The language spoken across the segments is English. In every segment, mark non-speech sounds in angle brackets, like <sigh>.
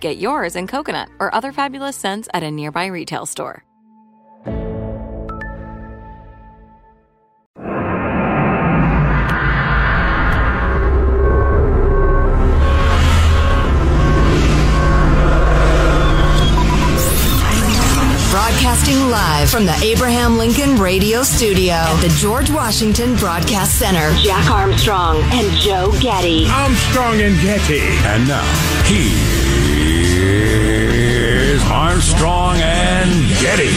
Get yours in coconut or other fabulous scents at a nearby retail store. Broadcasting live from the Abraham Lincoln Radio Studio at the George Washington Broadcast Center. Jack Armstrong and Joe Getty. Armstrong and Getty. And now, here's Armstrong and Getty.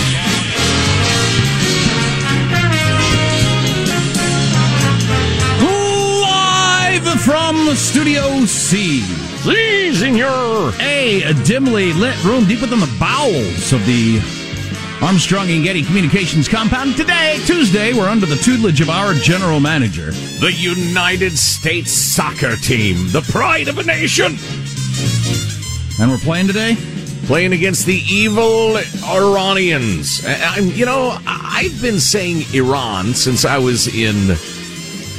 Live from Studio C. See, senor. A, a dimly lit room deep within the bowels of the Armstrong and Getty Communications compound. Today, Tuesday, we're under the tutelage of our general manager. The United States soccer team, the pride of a nation. And we're playing today? Playing against the evil Iranians. I- I'm, you know, I've been saying Iran since I was in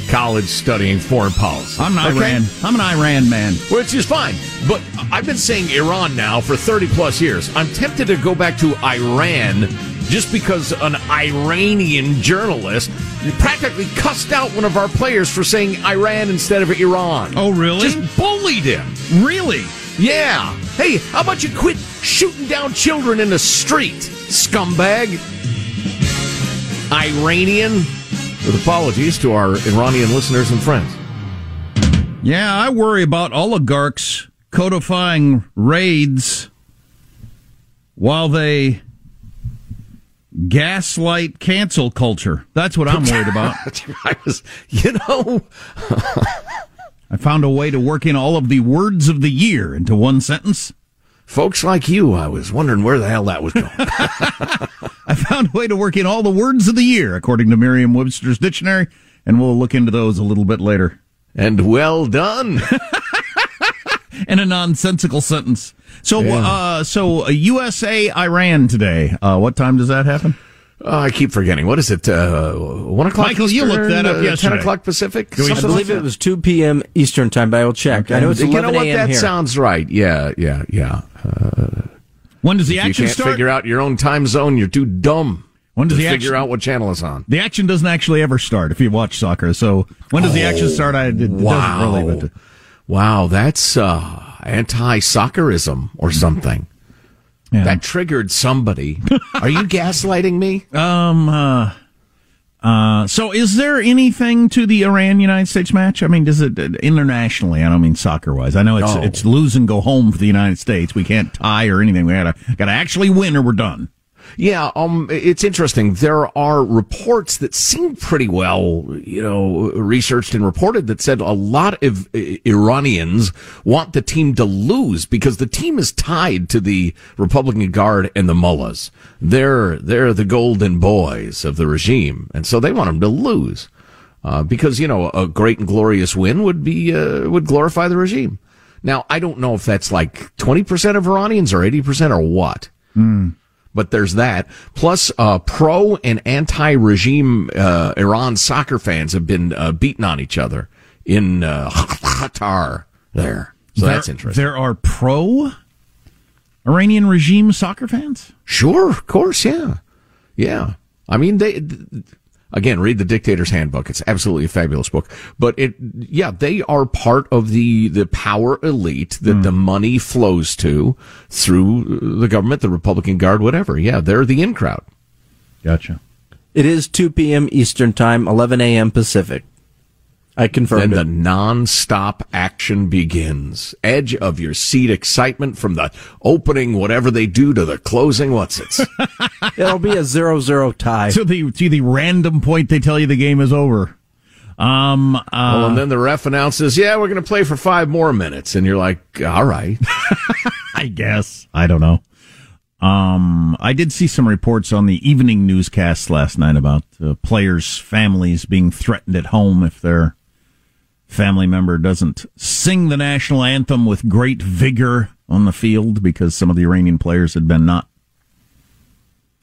college studying foreign policy. I'm an Okay? Iran. I'm an Iran man. Which is fine. But I've been saying Iran now for 30 plus years. I'm tempted to go back to Iran just because an Iranian journalist practically cussed out one of our players for saying Iran instead of Iran. Oh, really? Just bullied him. Really? Yeah. Hey, how about you quit shooting down children in the street, scumbag? Iranian. With apologies to our Iranian listeners and friends. Yeah, I worry about oligarchs codifying raids while they gaslight cancel culture. That's what I'm worried about. <laughs> I was, you know, I found a way to work in all of the words of the year into one sentence. folks like you, I was wondering where the hell that was going. <laughs> <laughs> I found a way to work in all the words of the year, according to Merriam Webster's dictionary, and we'll look into those a little bit later. and well done. <laughs> In a nonsensical sentence. So, Yeah. uh, so uh, USA Iran today. Uh, what time does that happen? Oh, I keep forgetting. What is it? Uh, one o'clock. Michael, you looked that up uh, yesterday. Ten o'clock Pacific. I believe like it was 2 p.m. Eastern time, but I will check. I know it's that. 11 You know what? a.m. That here. sounds right. Yeah, yeah, yeah. When does the If you can't start? figure out your own time zone, you're too dumb when does to the figure action? out what channel it's on. The action doesn't actually ever start if you watch soccer. So when does the action start? I it, it Wow. doesn't really. But Wow, that's uh, anti-soccerism or something. Yeah. That triggered somebody. <laughs> Are you gaslighting me? um, uh, Uh, so is there anything to the Iran United States match? I mean, does it internationally? I don't mean soccer wise. I know it's Oh. it's lose and go home for the United States. We can't tie or anything. We gotta gotta actually win or we're done. Yeah, um, it's interesting. There are reports that seem pretty well, you know, researched and reported that said a lot of Iranians want the team to lose because the team is tied to the Republican Guard and the mullahs. They're they're the golden boys of the regime, and so they want them to lose uh, because you know a great and glorious win would be uh, would glorify the regime. Now, I don't know if that's like twenty percent of Iranians or eighty percent or what but there's that. Plus, uh, pro and anti-regime uh, Iran soccer fans have been uh, beating on each other in uh, <laughs> Qatar. There, so there, that's interesting. There are pro Iranian regime soccer fans. Sure, of course, yeah, yeah. I mean, they again read the Dictator's Handbook. It's absolutely a fabulous book. But it, yeah, they are part of the the power elite that hmm. the money flows to through the government, the Republican Guard, whatever. Yeah, they're the in crowd. Gotcha. It is 2 p.m. Eastern Time, 11 a.m. Pacific. I confirmed Then the it. non-stop action begins. Edge of your seat excitement from the opening, whatever they do to the closing. What's it? <laughs> It'll be a 0-0 tie. To the to the random point they tell you the game is over. Um. Uh, well, and then the ref announces, "Yeah, we're going to play for five more minutes," and you're like, "All right." <laughs> I guess. I don't know. Um, I did see some reports on the evening newscasts last night about uh, players' families being threatened at home if their family member doesn't sing the national anthem with great vigor on the field because some of the Iranian players had been not.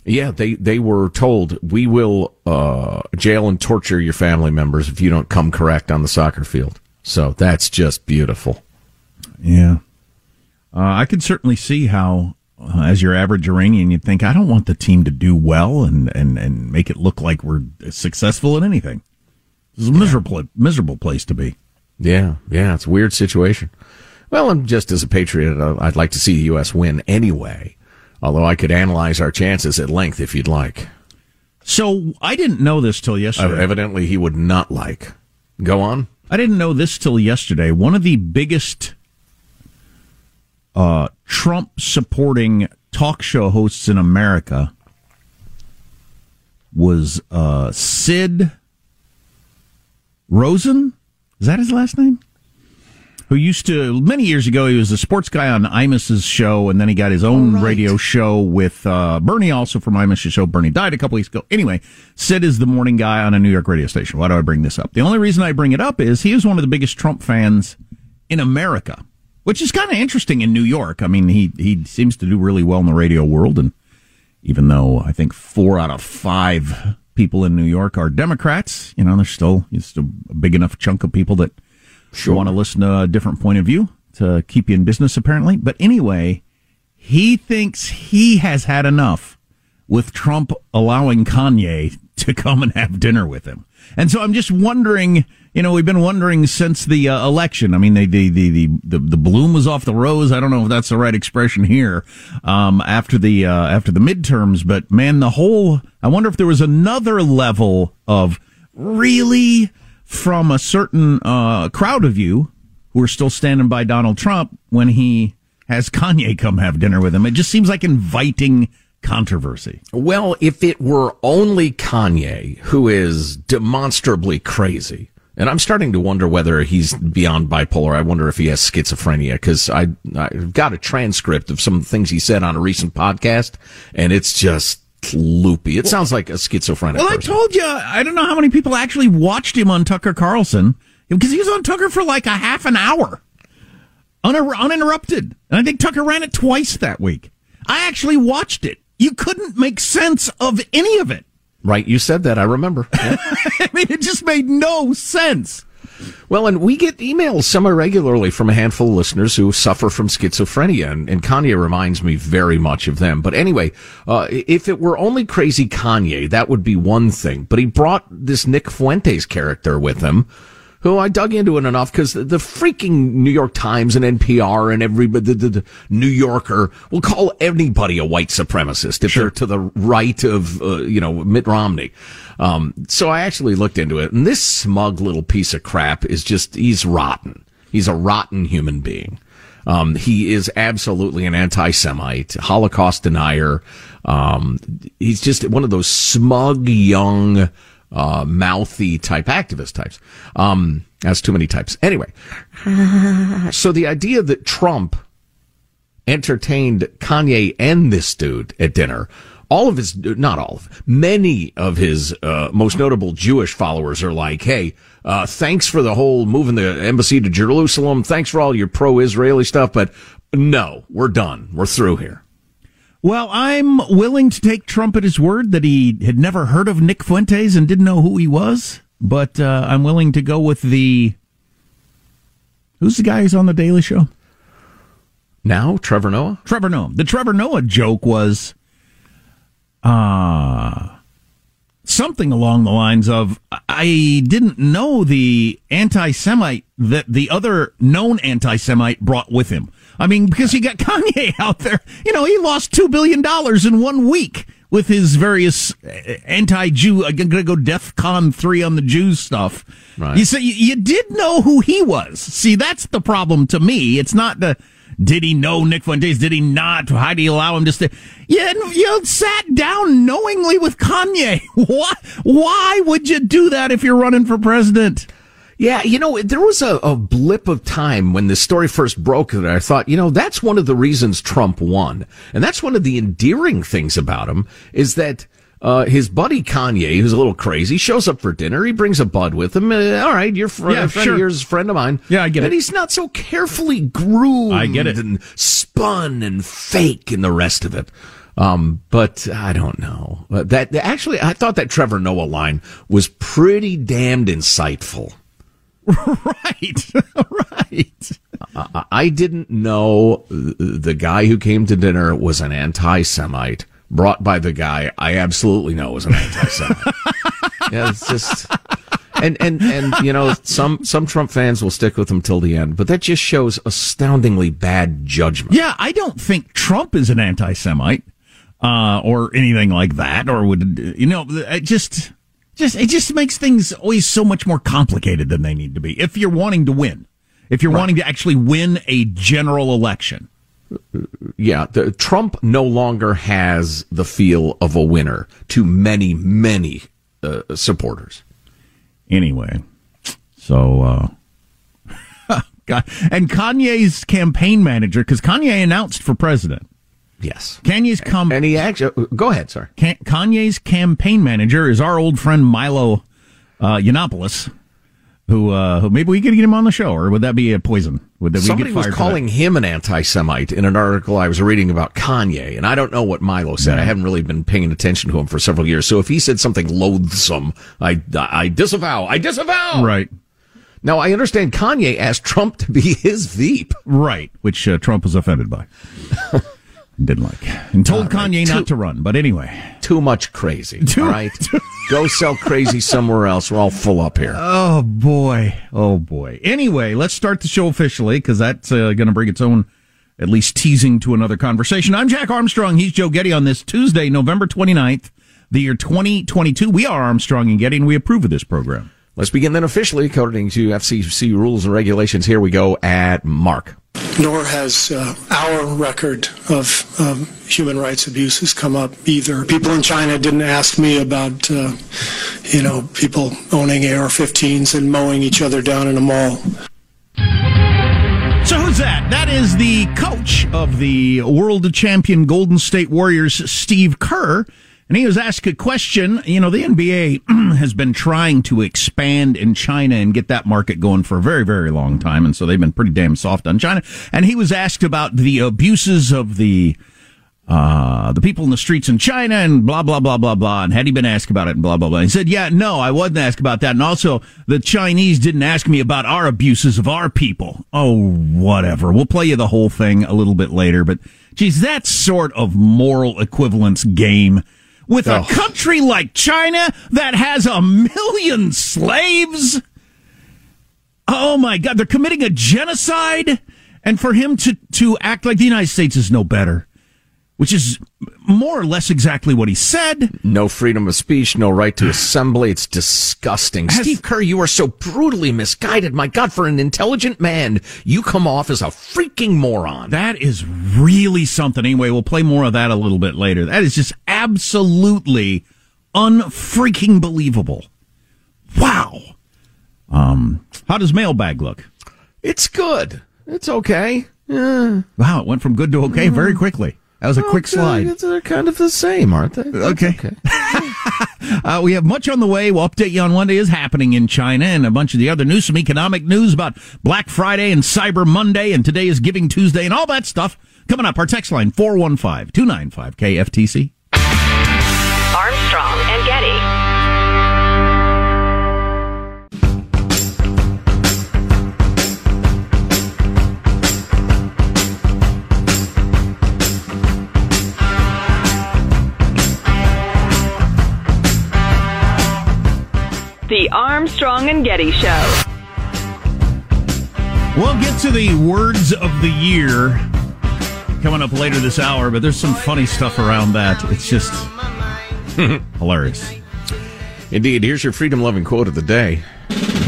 Yeah, they they were told we will uh, jail and torture your family members if you don't come correct on the soccer field. So that's just beautiful. Yeah. Uh, I could certainly see how, uh, as your average Iranian, you'd think, I don't want the team to do well and, and, and make it look like we're successful in anything. Is a miserable, miserable place to be. Yeah, yeah, it's a weird situation. Well, I'm just as a patriot, uh, I'd like to see the U.S. win anyway. Although I could analyze our chances at length if you'd like. So I didn't know this till Uh, yesterday. evidently, he would not like. Go on. I didn't know this till yesterday. One of the biggest uh, Trump supporting talk show hosts in America was uh, Sid Rosen. Is that his last name? Who used to many years ago? He was a sports guy on Imus's show, and then he got his own radio show with uh, Bernie, also from Imus's show. Bernie died a couple weeks ago. Anyway, Sid is the morning guy on a New York radio station. Why do I bring this up? The only reason I bring it up is he is one of the biggest Trump fans in America, which is kind of interesting in New York. I mean, he he seems to do really well in the radio world, and even though I think four out of five people in New York are Democrats, you know, there's still still a big enough chunk of people that want to listen to a different point of view to keep you in business, apparently. But anyway, he thinks he has had enough with Trump allowing Kanye to come and have dinner with him. And so I'm just wondering, you know, we've been wondering since the uh, election. I mean, the, the, the, the, the, bloom was off the rose. I don't know if that's the right expression here, um, after the, uh, after the midterms, but man, the whole, I wonder if there was another level of really from a certain, uh, crowd of you who are still standing by Donald Trump when he has Kanye come have dinner with him. It just seems like inviting controversy. Well, if it were only Kanye, who is demonstrably crazy, and I'm starting to wonder whether he's beyond bipolar. I wonder if he has schizophrenia because I I've got a transcript of some things he said on a recent podcast, and it's just loopy. It sounds like a schizophrenic. Well, I told you, I don't know how many people actually watched him on Tucker Carlson because he was on Tucker for like a half an hour, uninter- uninterrupted. And I think Tucker ran it twice that week. I actually watched it. You couldn't make sense of any of it. Right, you said that. I remember. <laughs> Yeah. I mean, it just made no sense. Well, and we get emails semi regularly from a handful of listeners who suffer from schizophrenia, and, and Kanye reminds me very much of them. But anyway, uh, if it were only crazy Kanye, that would be one thing. But he brought this Nick Fuentes character with him, who I dug into it enough because the, the, freaking New York Times and NPR and everybody, the, the, the, New Yorker will call anybody a white supremacist if sure. they're to the right of, uh, you know, Mitt Romney. Um, so I actually looked into it and this smug little piece of crap is just, he's rotten. He's a rotten human being. Um, he is absolutely an anti-Semite, Holocaust denier. Um, he's just one of those smug young, uh, mouthy type activist types. Um, that's too many types. Anyway, <laughs> so the idea that Trump entertained Kanye and this dude at dinner, all of his, not all of, many of his uh, most notable Jewish followers are like, hey, uh, thanks for the whole moving the embassy to Jerusalem. Thanks for all your pro-Israeli stuff, but no, we're done. We're through here. Well, I'm willing to take Trump at his word that he had never heard of Nick Fuentes and didn't know who he was, but uh, I'm willing to go with the. Who's the guy who's on the Daily Show? Now, Trevor Noah? Trevor Noah. The Trevor Noah joke was uh, something along the lines of I didn't know the anti Semite that the other known anti Semite brought with him. I mean, because you got <laughs> Kanye out there. You know, he lost $2 billion in one week with his various uh, anti-Jew, I'm going to go DEF CON 3 on the Jews stuff. Right. You say you, you did know who he was. See, that's the problem to me. It's not the, did he know Nick Fuentes? Did he not? How do you allow him to stay? Yeah, you sat down knowingly with Kanye. <laughs> Why, why would you do that if you're running for president? Yeah, you know, there was a, a blip of time when this story first broke that I thought, you know, that's one of the reasons Trump won. And that's one of the endearing things about him is that uh, his buddy Kanye, who's a little crazy, shows up for dinner. He brings a bud with him. Uh, all right, you're fr- yeah, a friend sure. of yours, friend of mine. Yeah, I get and it. he's not so carefully groomed. I get it. And spun and fake and the rest of it. Um, but I don't know. Uh, that actually, I thought that Trevor Noah line was pretty damned insightful. <laughs> right, <laughs> right. I, I didn't know the guy who came to dinner was an anti-Semite brought by the guy I absolutely know is an anti-Semite. <laughs> yeah, it's just. And, and, and, you know, some, some Trump fans will stick with him till the end, but that just shows astoundingly bad judgment. Yeah, I don't think Trump is an anti-Semite, uh, or anything like that, or would, you know, it just, just it just makes things always so much more complicated than they need to be. If you're wanting to win, if you're right. wanting to actually win a general election. Yeah, the, Trump no longer has the feel of a winner to many, many uh, supporters. Anyway, so uh, <laughs> God, and Kanye's campaign manager, because Kanye announced for president. Yes. Kanye's com- and he actually go ahead. Sorry. Kanye's campaign manager is our old friend Milo uh, Yiannopoulos, who uh, who maybe we could get him on the show, or would that be a poison? Would that somebody was calling him an anti-Semite in an article I was reading about Kanye, and I don't know what Milo said. Yeah. I haven't really been paying attention to him for several years. So if he said something loathsome, I I disavow. I disavow. Right. Now I understand Kanye asked Trump to be his Veep. Right, which uh, Trump was offended by. <laughs> Didn't like. And told right. Kanye too, not to run. But anyway. Too much crazy. Too, all right. <laughs> Go sell crazy somewhere else. We're all full up here. Oh, boy. Oh, boy. Anyway, let's start the show officially because that's uh, going to bring its own, at least teasing to another conversation. I'm Jack Armstrong. He's Joe Getty on this Tuesday, November 29th, the year 2022. We are Armstrong and Getty, and we approve of this program. Let's begin then officially, according to FCC rules and regulations. Here we go at Mark nor has uh, our record of um, human rights abuses come up either. People in China didn't ask me about, uh, you know, people owning AR-15s and mowing each other down in a mall. So who's that? That is the coach of the world champion Golden State Warriors, Steve Kerr. And he was asked a question. You know, the NBA <clears throat> has been trying to expand in China and get that market going for a very, very long time. And so they've been pretty damn soft on China. And he was asked about the abuses of the, uh, the people in the streets in China and blah, blah, blah, blah, blah. And had he been asked about it and blah, blah, blah. He said, yeah, no, I wasn't asked about that. And also the Chinese didn't ask me about our abuses of our people. Oh, whatever. We'll play you the whole thing a little bit later. But geez, that sort of moral equivalence game with oh. a country like China that has a million slaves. Oh my God, they're committing a genocide, and for him to to act like the United States is no better, which is more or less exactly what he said. No freedom of speech, no right to assembly. It's disgusting. Has- Steve Kerr, you are so brutally misguided. My God, for an intelligent man, you come off as a freaking moron. That is really something. Anyway, we'll play more of that a little bit later. That is just absolutely unfreaking believable. Wow. Um, how does mailbag look? It's good. It's okay. Yeah. Wow, it went from good to okay very quickly. That was a quick slide. They're kind of the same, aren't they? Okay. <laughs> Uh, we have much on the way. We'll update you on what is happening in China and a bunch of the other news, some economic news about Black Friday and Cyber Monday, and today is Giving Tuesday, and all that stuff coming up. Our text line 415 295 KFTC. The Armstrong and Getty Show. We'll get to the words of the year coming up later this hour, but there's some funny stuff around that. It's just <laughs> hilarious. Indeed. Here's your freedom loving quote of the day.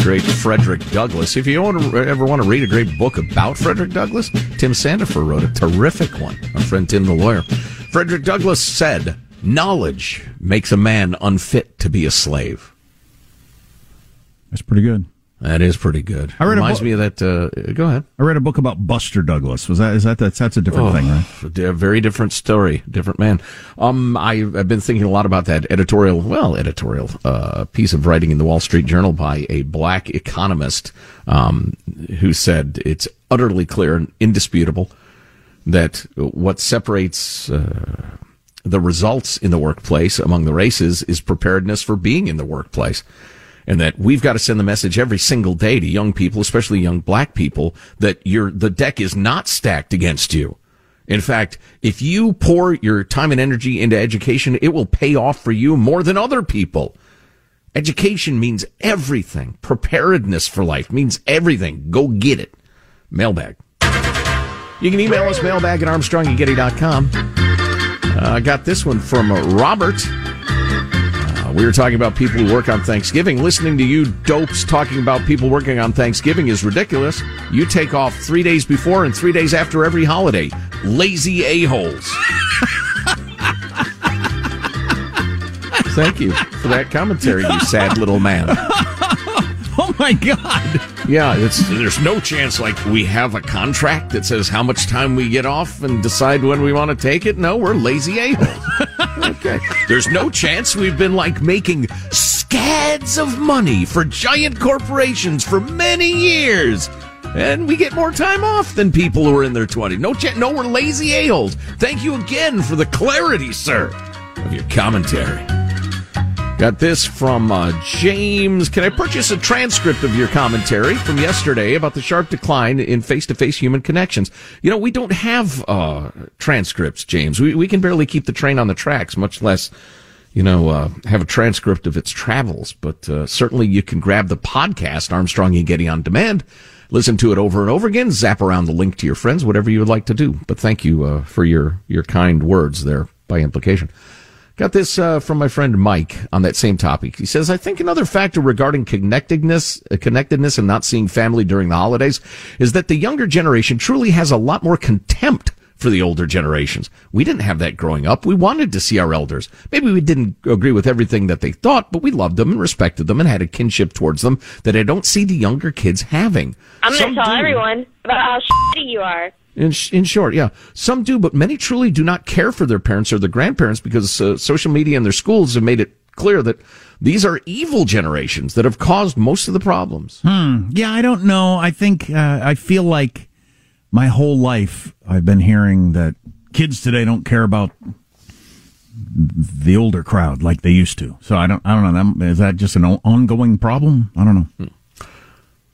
Great Frederick Douglass. If you ever want to read a great book about Frederick Douglass, Tim Sandefur wrote a terrific one. Our friend Tim the lawyer. Frederick Douglass said, Knowledge makes a man unfit to be a slave. That's pretty good. That is pretty good. I read a Reminds me of that. Uh, go ahead. I read a book about Buster Douglas. Was that is that that's, that's a different Oh, thing, right? A very different story, different man. Um, I, I've been thinking a lot about that editorial, well, editorial, uh, piece of writing in the Wall Street Journal by a black economist, um, who said it's utterly clear and indisputable that what separates, uh, the results in the workplace among the races is preparedness for being in the workplace. And that we've got to send the message every single day to young people, especially young black people, that your the deck is not stacked against you. In fact, if you pour your time and energy into education, it will pay off for you more than other people. Education means everything. Preparedness for life means everything. Go get it. Mailbag. You can email us mailbag at armstrongandgetty.com. Uh, I got this one from uh, Robert. Uh, we were talking about people who work on Thanksgiving. Listening to you dopes talking about people working on Thanksgiving is ridiculous. You take off three days before and three days after every holiday. Lazy a-holes. Thank you for that commentary, you sad little man. My God! Yeah, it's, there's no chance like we have a contract that says how much time we get off and decide when we want to take it. No, we're lazy a-holes. <laughs> okay. There's no chance we've been like making scads of money for giant corporations for many years. And we get more time off than people who are in their 20s. No, ch- no, we're lazy a-holes. Thank you again for the clarity, sir, of your commentary. Got this from uh, James. Can I purchase a transcript of your commentary from yesterday about the sharp decline in face-to-face human connections? You know, we don't have uh, transcripts, James. We we can barely keep the train on the tracks, much less, you know, uh, have a transcript of its travels. But uh, certainly, you can grab the podcast Armstrong and Getty on demand. Listen to it over and over again. Zap around the link to your friends, whatever you would like to do. But thank you uh, for your your kind words there, by implication. Got this uh, from my friend Mike on that same topic. He says, "I think another factor regarding connectedness, uh, connectedness, and not seeing family during the holidays is that the younger generation truly has a lot more contempt for the older generations. We didn't have that growing up. We wanted to see our elders. Maybe we didn't agree with everything that they thought, but we loved them and respected them and had a kinship towards them that I don't see the younger kids having. I'm going to tell do. everyone about how shitty you are. In, sh- in short, yeah. Some do, but many truly do not care for their parents or their grandparents because uh, social media and their schools have made it clear that these are evil generations that have caused most of the problems. Hmm. Yeah, I don't know. I think uh, I feel like my whole life I've been hearing that kids today don't care about the older crowd like they used to. So I don't. I don't know. Is that just an ongoing problem? I don't know.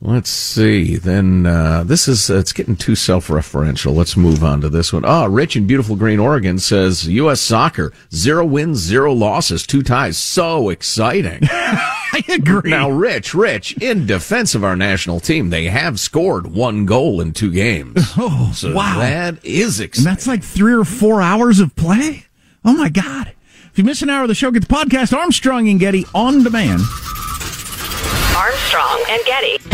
Let's see. Then uh, this is uh, it's getting too self-referential. Let's move on to this one. Ah, Rich in beautiful Green Oregon says U.S. soccer zero wins, zero losses, two ties. So exciting. <laughs> I agree. Now, Rich, Rich, in defense of our national team, they have scored one goal in two games. <laughs> Oh, so wow. that is And exciting. that's like three or four hours of play? Oh, my God. If you miss an hour of the show, get the podcast Armstrong and Getty on demand. Armstrong and Getty.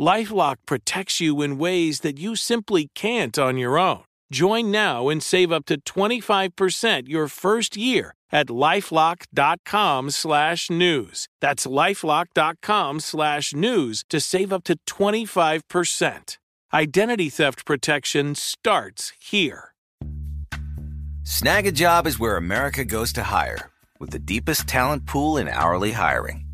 Lifelock protects you in ways that you simply can't on your own. Join now and save up to 25% your first year at lifelock.com slash news. That's lifelock.com slash news to save up to 25%. Identity theft protection starts here. Snag a job is where America goes to hire, with the deepest talent pool in hourly hiring.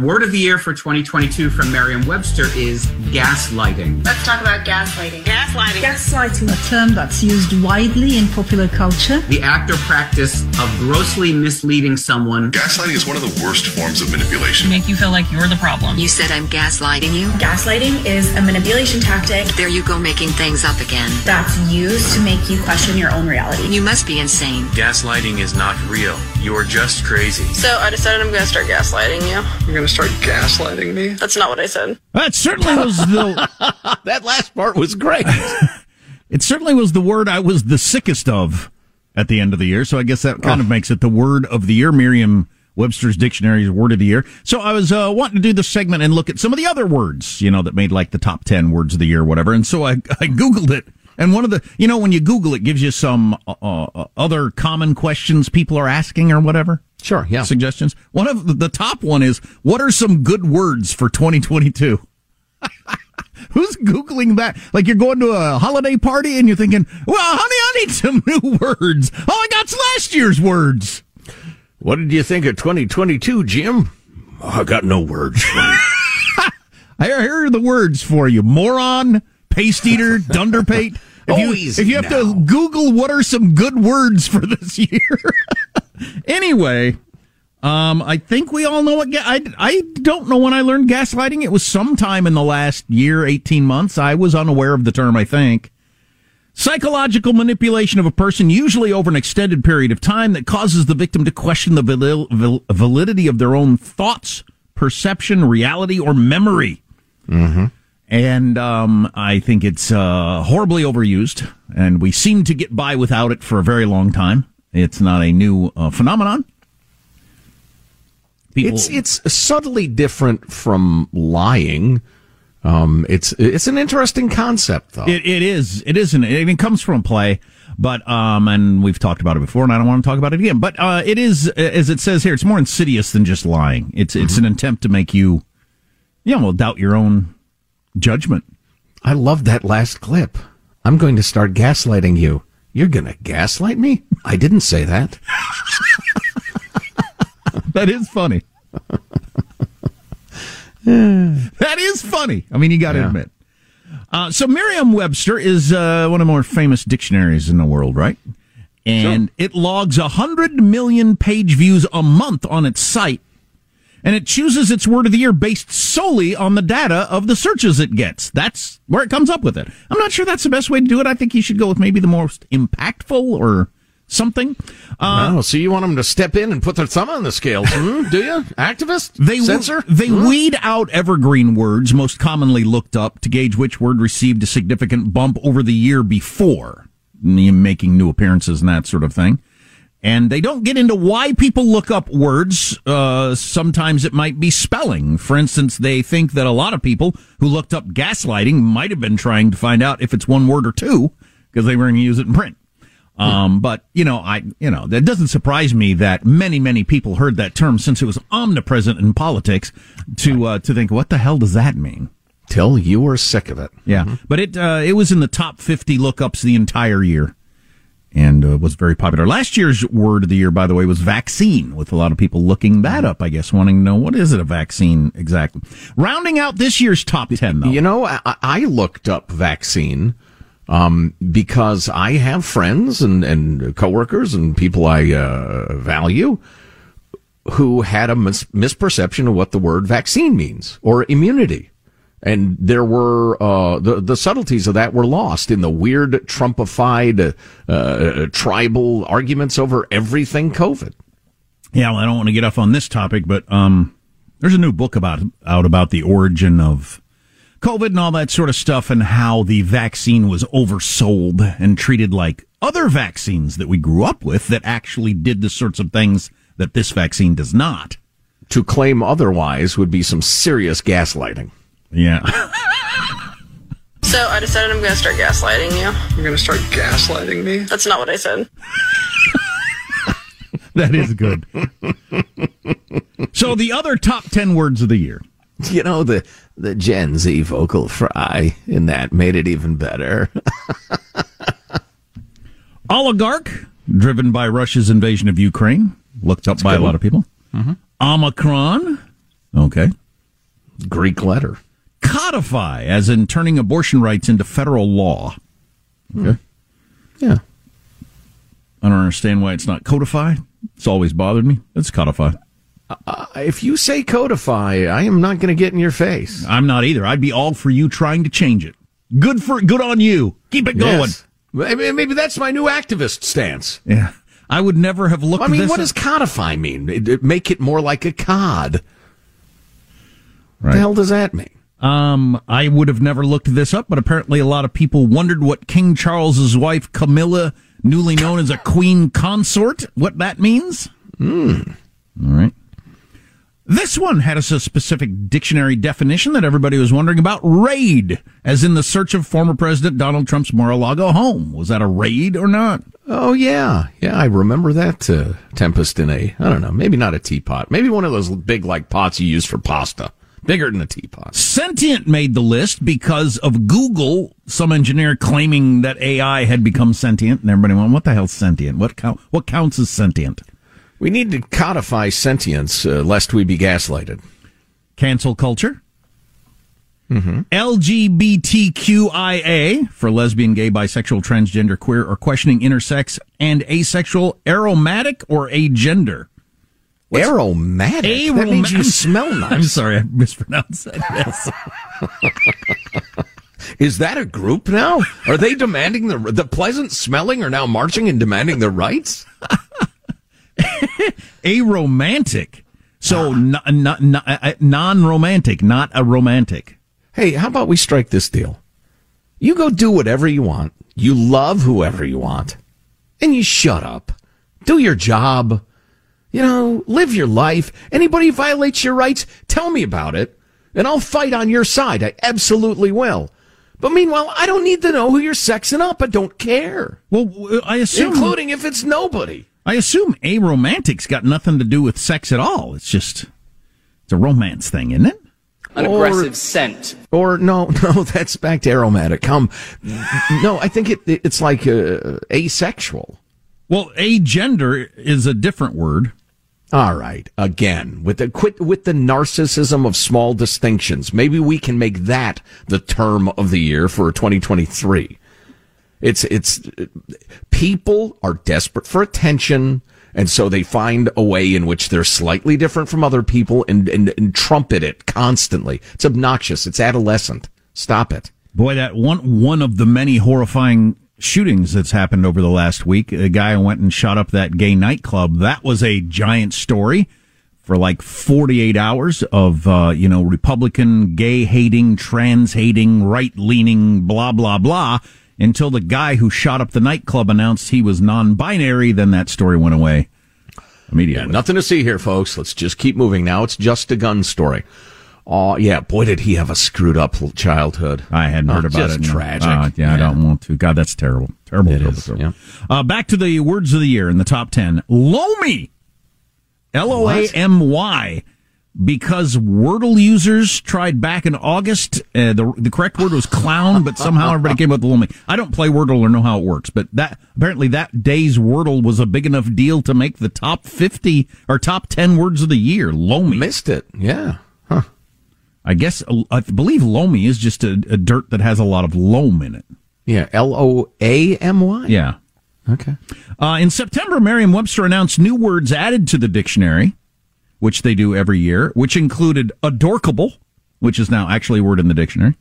Word of the year for 2022 from Merriam-Webster is gaslighting. Let's talk about gaslighting. Gaslighting. Gaslighting, a term that's used widely in popular culture. The act or practice of grossly misleading someone. Gaslighting is one of the worst forms of manipulation. Make you feel like you're the problem. You said I'm gaslighting you? Gaslighting is a manipulation tactic. There you go making things up again. That's used to make you question your own reality. You must be insane. Gaslighting is not real. You're just crazy. So I decided I'm going to start gaslighting you. You're going to start gaslighting me? That's not what I said. That certainly was the. <laughs> that last part was great. <laughs> it certainly was the word I was the sickest of at the end of the year. So I guess that kind oh. of makes it the word of the year. Merriam Webster's Dictionary's word of the year. So I was uh, wanting to do this segment and look at some of the other words, you know, that made like the top 10 words of the year or whatever. And so I, I Googled it. And one of the, you know, when you Google it, gives you some uh, uh, other common questions people are asking or whatever. Sure, yeah. Suggestions. One of the, the top one is, what are some good words for 2022? <laughs> Who's Googling that? Like you're going to a holiday party and you're thinking, well, honey, I need some <laughs> new words. All I got's last year's words. What did you think of 2022, Jim? Oh, I got no words for you. <laughs> Here are the words for you: moron, paste eater, dunderpate. If you, Oh, if you have now. to Google what are some good words for this year. Anyway, um, I think we all know what. Ga- I I don't know when I learned gaslighting. It was sometime in the last year, eighteen months. I was unaware of the term. I think. Psychological manipulation of a person, usually over an extended period of time, that causes the victim to question the valil- val- validity of their own thoughts, perception, reality, or memory. Mm-hmm. And um, I think it's uh, horribly overused, and we seem to get by without it for a very long time. It's not a new uh, phenomenon. People- It's it's subtly different from lying. Um, it's it's an interesting concept, though. It, it is. It isn't. It even comes from play, but um, and we've talked about it before, and I don't want to talk about it again. But uh, it is, as it says here, it's more insidious than just lying. It's it's an attempt to make you, you know, doubt your own judgment. I love that last clip. I'm going to start gaslighting you. You're going to gaslight me? I didn't say that. <laughs> that is funny. <sighs> that is funny. I mean, you got to Yeah. admit. Uh, so Merriam-Webster is uh, one of the more famous dictionaries in the world, right? And it logs a hundred million page views a month on its site, and it chooses its word of the year based solely on the data of the searches it gets. That's where it comes up with it. I'm not sure that's the best way to do it. I think you should go with maybe the most impactful or something. Uh, oh, so you want them to step in and put their thumb on the scales, hmm? do you? Activist? They Censor? They Hmm? weed out evergreen words most commonly looked up to gauge which word received a significant bump over the year before, making new appearances and that sort of thing. And they don't get into why people look up words. Uh, sometimes it might be spelling. For instance, they think that a lot of people who looked up gaslighting might have been trying to find out if it's one word or two because they were going to use it in print. Um, but you know, I you know that doesn't surprise me that many many people heard that term since it was omnipresent in politics. To uh, to think, what the hell does that mean? Till you were sick of it. Yeah, but it uh, it was in the top fifty lookups the entire year, and uh, was very popular. Last year's word of the year, by the way, was vaccine, with a lot of people looking that up. I guess wanting to know what is it a vaccine exactly. Rounding out this year's top ten, though. You know, I, I looked up vaccine um, because I have friends and, and coworkers and people I uh, value who had a mis- misperception of what the word vaccine means or immunity. And there were uh, the the subtleties of that were lost in the weird Trumpified uh, uh, tribal arguments over everything COVID. Yeah, well, I don't want to get off on this topic, but um, there's a new book about out about the origin of COVID and all that sort of stuff, and how the vaccine was oversold and treated like other vaccines that we grew up with that actually did the sorts of things that this vaccine does not. To claim otherwise would be some serious gaslighting. Yeah. So I decided I'm going to start gaslighting you. You're going to start gaslighting me? That's not what I said. <laughs> that is good. so the other top 10 words of the year. You know, the, the Gen Z vocal fry in that made it even better. <laughs> Oligarch, driven by Russia's invasion of Ukraine, looked up by a good lot one. of people. Mm-hmm. Omicron, okay. Greek letter. Codify, as in turning abortion rights into federal law. Okay. Yeah. I don't understand why it's not codify. It's always bothered me. It's codify. Uh, if you say codify, I am not going to get in your face. I'm not either. I'd be all for you trying to change it. Good for good on you. Keep it going. Yes. Maybe that's my new activist stance. Yeah. I would never have looked I mean, what does codify mean? Make it more like a cod. What the hell does that mean? Um, I would have never looked this up, but apparently a lot of people wondered what King Charles's wife Camilla, newly known as a queen consort, what that means. Hmm. All right. This one had us a specific dictionary definition that everybody was wondering about. Raid, as in the search of former President Donald Trump's Mar-a-Lago home. Was that a raid or not? Oh yeah, yeah. I remember that uh, tempest in a I don't know, maybe not a teapot, maybe one of those big like pots you use for pasta, bigger than a teapot. Sentient made the list because of Google, some engineer claiming that AI had become sentient, and everybody went, "What the hell's sentient? What count? What counts as sentient?" We need to codify sentience uh, lest we be gaslighted. Cancel culture. Mm-hmm. LGBTQIA for lesbian, gay, bisexual, transgender, queer, or questioning intersex and asexual, aromatic, or agender. Aromatic? Aromatic. That means you smell <laughs> nice. I'm sorry, I mispronounced that. Yes. <laughs> Is that a group now? Are they demanding the the pleasant smelling are now marching and demanding their rights? <laughs> Aromantic. So n- n- n- uh, non-romantic, not a romantic. Hey, how about we strike this deal? You go do whatever you want. You love whoever you want. And you shut up. Do your job. You know, live your life. Anybody violates your rights, tell me about it. And I'll fight on your side. I absolutely will. But meanwhile, I don't need to know who you're sexing up. I don't care. Well, I assume. Including if it's nobody. I assume aromantic's got nothing to do with sex at all. It's just, it's a romance thing, isn't it? An Or- aggressive scent. Or no, <laughs> no, that's back to aromatic. Um, no, I think it, it's like uh, asexual. Well, agender is a different word. All right, again with the quit with the narcissism of small distinctions. Maybe we can make that the term of the year for 2023. It's it's people are desperate for attention, and so they find a way in which they're slightly different from other people and and, and trumpet it constantly. It's obnoxious. It's adolescent. Stop it. Boy, that one one of the many horrifying shootings that's happened over the last week. A guy went and shot up that gay nightclub. That was a giant story for like 48 hours of uh, you know Republican, gay hating, trans hating, right leaning, blah blah blah. Until the guy who shot up the nightclub announced he was non-binary, then that story went away immediately. Yeah, nothing to see here, folks. Let's just keep moving. Now it's just a gun story. Oh yeah, boy, did he have a screwed up childhood. I hadn't Oh, heard about it. Tragic. Uh, yeah, I don't want to. God, that's terrible. Terrible. It terrible, is, terrible. yeah. Uh, back to the words of the year in the top 10. Loamy. L O A M Y. Because Wordle users tried back in August, uh, the the correct word was clown, but somehow everybody came up with Loamy. I don't play Wordle or know how it works, but that apparently that day's Wordle was a big enough deal to make the top fifty or top ten words of the year. Loamy missed it. Yeah. I guess I believe loamy is just a, a dirt that has a lot of loam in it. Yeah, L O A M Y. Yeah. Okay. Uh, in September, Merriam-Webster announced new words added to the dictionary, which they do every year, which included adorkable, which is now actually a word in the dictionary.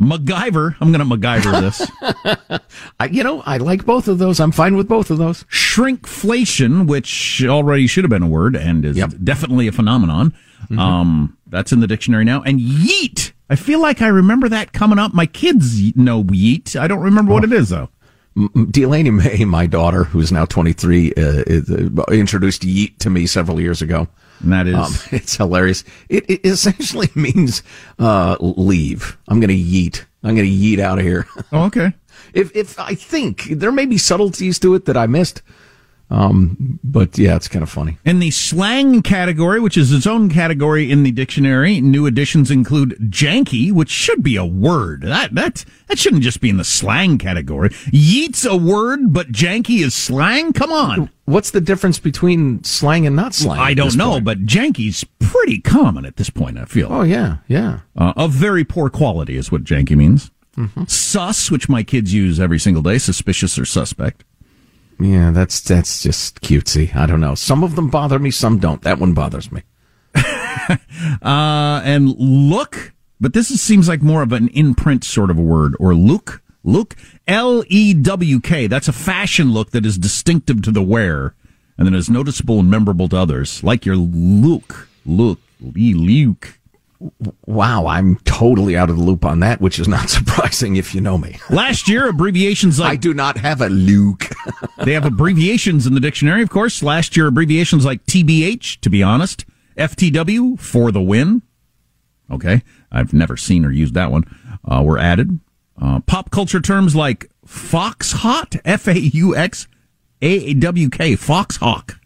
MacGyver. I'm going to MacGyver this. <laughs> I, you know, I like both of those. I'm fine with both of those. Shrinkflation, which already should have been a word and is definitely a phenomenon. Mm-hmm. Um, that's in the dictionary now. And yeet. I feel like I remember that coming up. My kids know yeet. I don't remember what it is though. Delaney May, my daughter, who's now 23, uh, uh, introduced yeet to me several years ago. And that is, Um, <laughs> it's hilarious. It, it essentially <laughs> means uh, leave. I'm going to yeet. I'm going to yeet out of here. <laughs> Oh, okay. If if I think there may be subtleties to it that I missed, um, but yeah, it's kind of funny. In the slang category, which is its own category in the dictionary, new additions include janky, which should be a word. That that that shouldn't just be in the slang category. Yeet's a word, but janky is slang. Come on. What's the difference between slang and not slang? I don't know, point? but janky's pretty common at this point. I feel. Oh yeah, yeah. Uh, of very poor quality is what janky means. Mm-hmm. Sus, which my kids use every single day, suspicious or suspect. Yeah, that's that's just cutesy. I don't know. Some of them bother me, some don't. That one bothers me. <laughs> Uh, and look, but this is, seems like more of an in-print sort of a word, or look, look, L-E-W-K. That's a fashion look that is distinctive to the wearer, and then is noticeable and memorable to others, like your look, look, Lee Luke. Wow, I'm totally out of the loop on that, which is not <laughs> surprising if you know me. Last year, abbreviations like I do not have a lewk. <laughs> they have abbreviations in the dictionary, of course. Last year, abbreviations like TBH, to be honest, FTW, for the win. Okay. I've never seen or used that one. Uh, were added. Uh, pop culture terms like fox hot, F A U X A W K, fox hawk.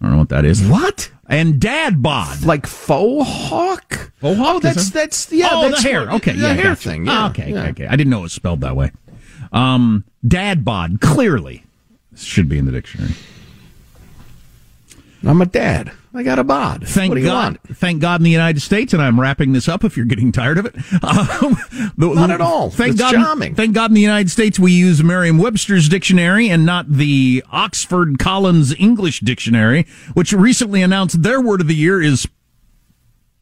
I don't know what that is. What? And dad bod. Like faux hawk? Faux hawk? Oh, that's that- that's yeah, oh, that's the hair. what- Okay, the yeah, hair gotcha. thing. Ah, Yeah, okay, yeah. okay, okay. I didn't know it was spelled that way. Um, dad bod clearly should be in the dictionary. I'm a dad. I got a bod. Thank what do you God. want? Thank God in the United States, and I'm wrapping this up if you're getting tired of it. <laughs> Um, the- Not at all. Thank It's God. charming. Thank God in the United States we use Merriam-Webster's dictionary and not the Oxford Collins English dictionary, which recently announced their word of the year is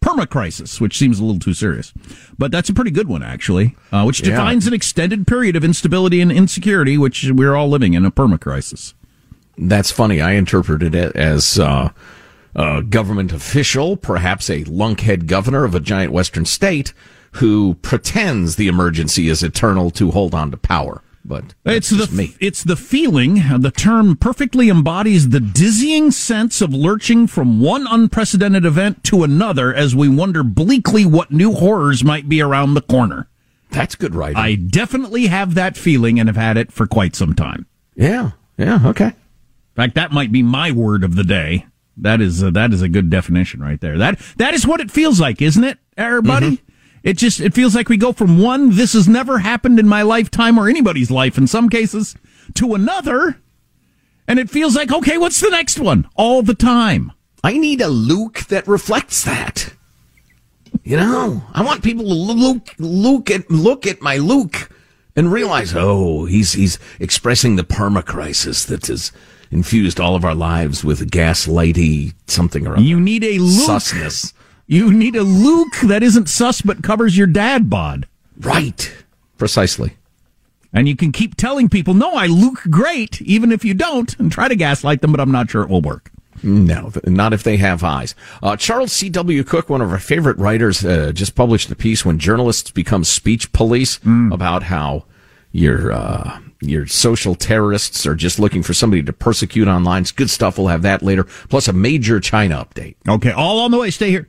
permacrisis, which seems a little too serious. But that's a pretty good one, actually, uh, which Yeah. defines an extended period of instability and insecurity, which we're all living in a permacrisis. That's funny. I interpreted it as uh, a government official, perhaps a lunkhead governor of a giant western state, who pretends the emergency is eternal to hold on to power. But It's the me. it's the feeling. The term perfectly embodies the dizzying sense of lurching from one unprecedented event to another as we wonder bleakly what new horrors might be around the corner. That's good writing. I definitely have that feeling and have had it for quite some time. Yeah. Yeah. Okay. In fact, that might be my word of the day. That is a, that is a good definition right there. That that is what it feels like, isn't it, everybody? Mm-hmm. It just it feels like we go from one this has never happened in my lifetime or anybody's life in some cases to another, and it feels like okay, what's the next one? All the time. I need a lewk that reflects that. You know, I want people to look look at look at my lewk and realize, oh, he's he's expressing the permacrisis that has infused all of our lives with gaslighty something or other. You need a lewk. Susness. You need a lewk that isn't sus but covers your dad bod. Right. Precisely. And you can keep telling people, no, I look great, even if you don't, and try to gaslight them, but I'm not sure it will work. No, not if they have eyes. Uh, Charles C.W. Cook, one of our favorite writers, uh, just published a piece when journalists become speech police about how your uh, your social terrorists are just looking for somebody to persecute online. It's good stuff. We'll have that later. Plus a major China update. Okay, all on the way. Stay here.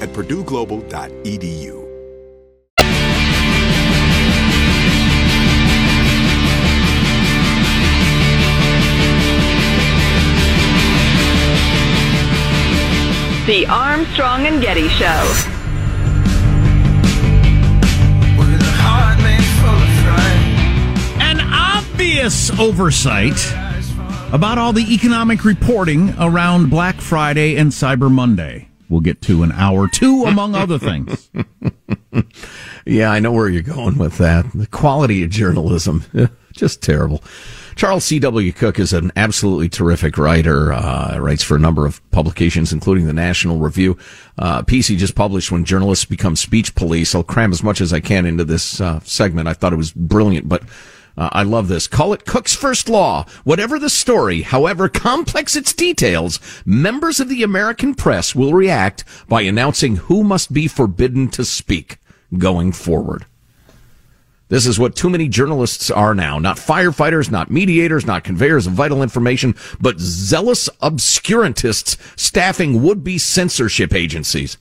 at purdueglobal.edu. The Armstrong and Getty Show. An obvious oversight about all the economic reporting around Black Friday and Cyber Monday. We'll get to an hour two, among other things. <laughs> Yeah, I know where you're going with that. The quality of journalism, <laughs> just terrible. Charles C.W. Cook is an absolutely terrific writer. Uh, writes for a number of publications, including the National Review. Uh, piece he just published when journalists become speech police. I'll cram as much as I can into this uh, segment. I thought it was brilliant, but uh, I love this. Call it Cook's first law. Whatever the story, however complex its details, members of the American press will react by announcing who must be forbidden to speak going forward. This is what too many journalists are now. Not firefighters, not mediators, not conveyors of vital information, but zealous obscurantists staffing would-be censorship agencies.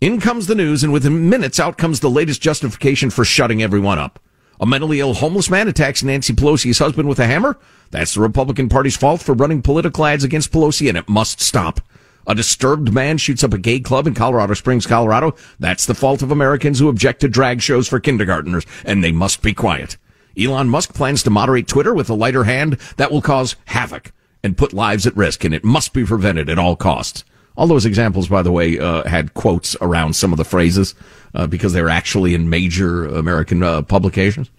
In comes the news, and within minutes, out comes the latest justification for shutting everyone up. A mentally ill homeless man attacks Nancy Pelosi's husband with a hammer. That's the Republican Party's fault for running political ads against Pelosi, and it must stop. A disturbed man shoots up a gay club in Colorado Springs, Colorado. That's the fault of Americans who object to drag shows for kindergarteners, and they must be quiet. Elon Musk plans to moderate Twitter with a lighter hand that will cause havoc and put lives at risk, and it must be prevented at all costs. All those examples, by the way, uh, had quotes around some of the phrases uh, because they were actually in major American uh, publications.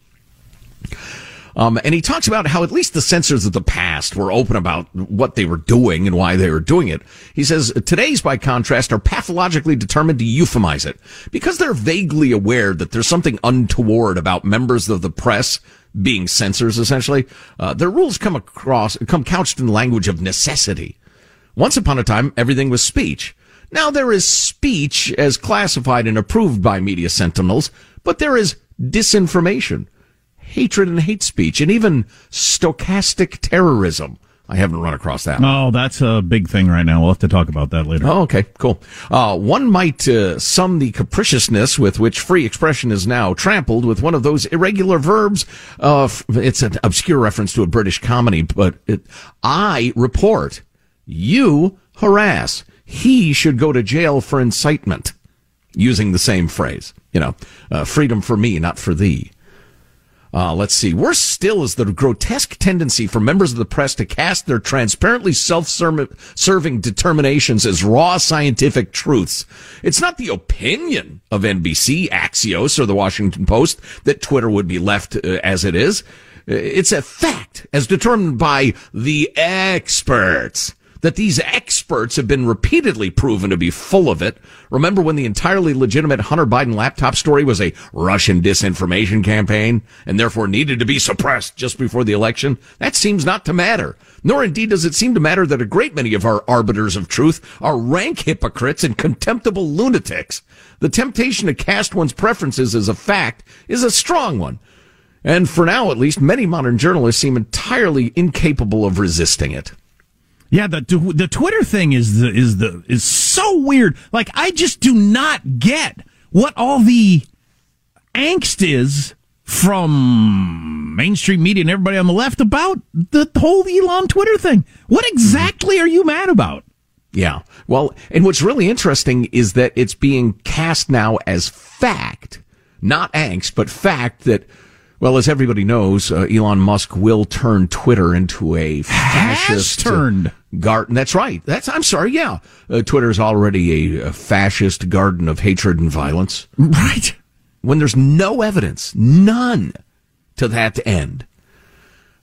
Um, and he talks about how at least the censors of the past were open about what they were doing and why they were doing it. He says today's, by contrast, are pathologically determined to euphemize it because they're vaguely aware that there's something untoward about members of the press being censors. Essentially, uh, their rules come across come couched in language of necessity. Once upon a time, everything was speech. Now there is speech as classified and approved by media sentinels, but there is disinformation hatred and hate speech, and even stochastic terrorism. I haven't run across that. Oh, that's a big thing right now. We'll have to talk about that later. Oh, okay, cool. Uh, one might uh, sum the capriciousness with which free expression is now trampled with one of those irregular verbs. Uh, it's an obscure reference to a British comedy, but it, I report, you harass, he should go to jail for incitement. Using the same phrase, you know, uh, freedom for me, not for thee. Uh, let's see. Worse still is the grotesque tendency for members of the press to cast their transparently self-serving determinations as raw scientific truths. It's not the opinion of NBC, Axios, or the Washington Post that Twitter would be left uh, as it is. It's a fact as determined by the experts that these experts have been repeatedly proven to be full of it. Remember when the entirely legitimate Hunter Biden laptop story was a Russian disinformation campaign and therefore needed to be suppressed just before the election? That seems not to matter. Nor indeed does it seem to matter that a great many of our arbiters of truth are rank hypocrites and contemptible lunatics. The temptation to cast one's preferences as a fact is a strong one. And for now, at least, many modern journalists seem entirely incapable of resisting it. Yeah, the the Twitter thing is the is the is so weird. Like I just do not get what all the angst is from mainstream media and everybody on the left about the whole Elon Twitter thing. What mm-hmm. exactly are you mad about? Yeah. Well, and what's really interesting is that it's being cast now as fact, not angst, but fact that well, as everybody knows, uh, Elon Musk will turn Twitter into a fascist Has turned garden. That's right. That's I'm sorry. Yeah, uh, Twitter is already a, a, fascist garden of hatred and violence. <laughs> Right. When there's no evidence, none, to that end.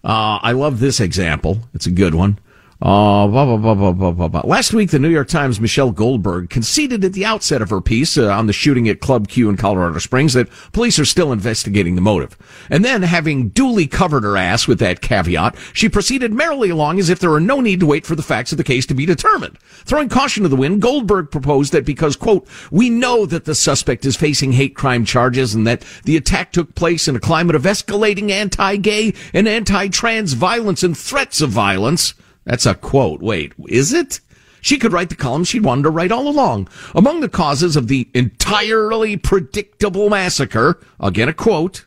Uh, I love this example. It's a good one. Uh, blah, blah, blah, blah, blah, blah, blah. Last week, the New York Times' Michelle Goldberg conceded at the outset of her piece uh, on the shooting at Club Q in Colorado Springs that police are still investigating the motive. And then, having duly covered her ass with that caveat, she proceeded merrily along as if there were no need to wait for the facts of the case to be determined. Throwing caution to the wind, Goldberg proposed that because, quote, we know that the suspect is facing hate crime charges and that the attack took place in a climate of escalating anti-gay and anti-trans violence and threats of violence, that's a quote. Wait, is it? She could write the column she'd wanted to write all along. Among the causes of the entirely predictable massacre, again a quote,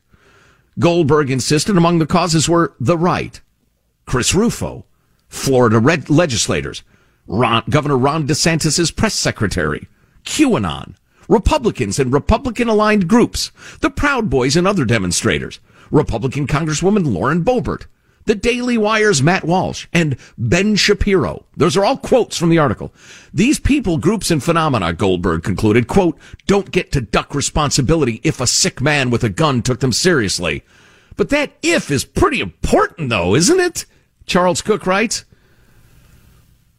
Goldberg insisted among the causes were the right, Chris Rufo, Florida red legislators, Ron, Governor Ron DeSantis' press secretary, QAnon, Republicans and Republican aligned groups, the Proud Boys and other demonstrators, Republican Congresswoman Lauren Boebert, the Daily Wire's Matt Walsh, and Ben Shapiro. Those are all quotes from the article. These people, groups, and phenomena, Goldberg concluded, quote, don't get to duck responsibility if a sick man with a gun took them seriously. But that if is pretty important, though, isn't it? Charles Cook writes.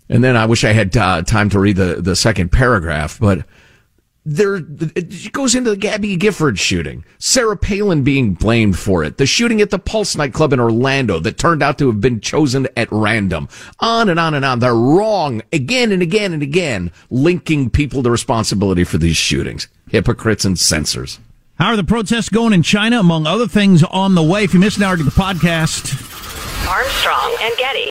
And then I wish I had uh, time to read the, the second paragraph, but there it goes into the Gabby Gifford shooting. Sarah Palin being blamed for it. The shooting at the Pulse nightclub in Orlando that turned out to have been chosen at random. On and on and on. They're wrong again and again and again, linking people to responsibility for these shootings. Hypocrites and censors. How are the protests going in China? Among other things on the way. If you missed an hour of the podcast, Armstrong and Getty.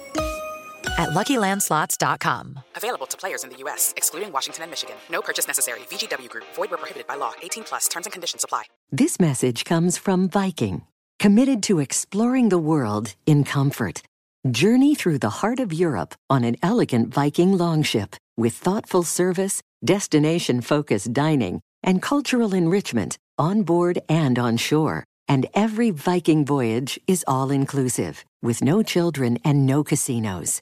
at luckylandslots.com. Available to players in the U.S., excluding Washington and Michigan. No purchase necessary. VGW Group, void where prohibited by law. 18 plus terms and conditions apply. This message comes from Viking, committed to exploring the world in comfort. Journey through the heart of Europe on an elegant Viking longship with thoughtful service, destination focused dining, and cultural enrichment on board and on shore. And every Viking voyage is all inclusive, with no children and no casinos.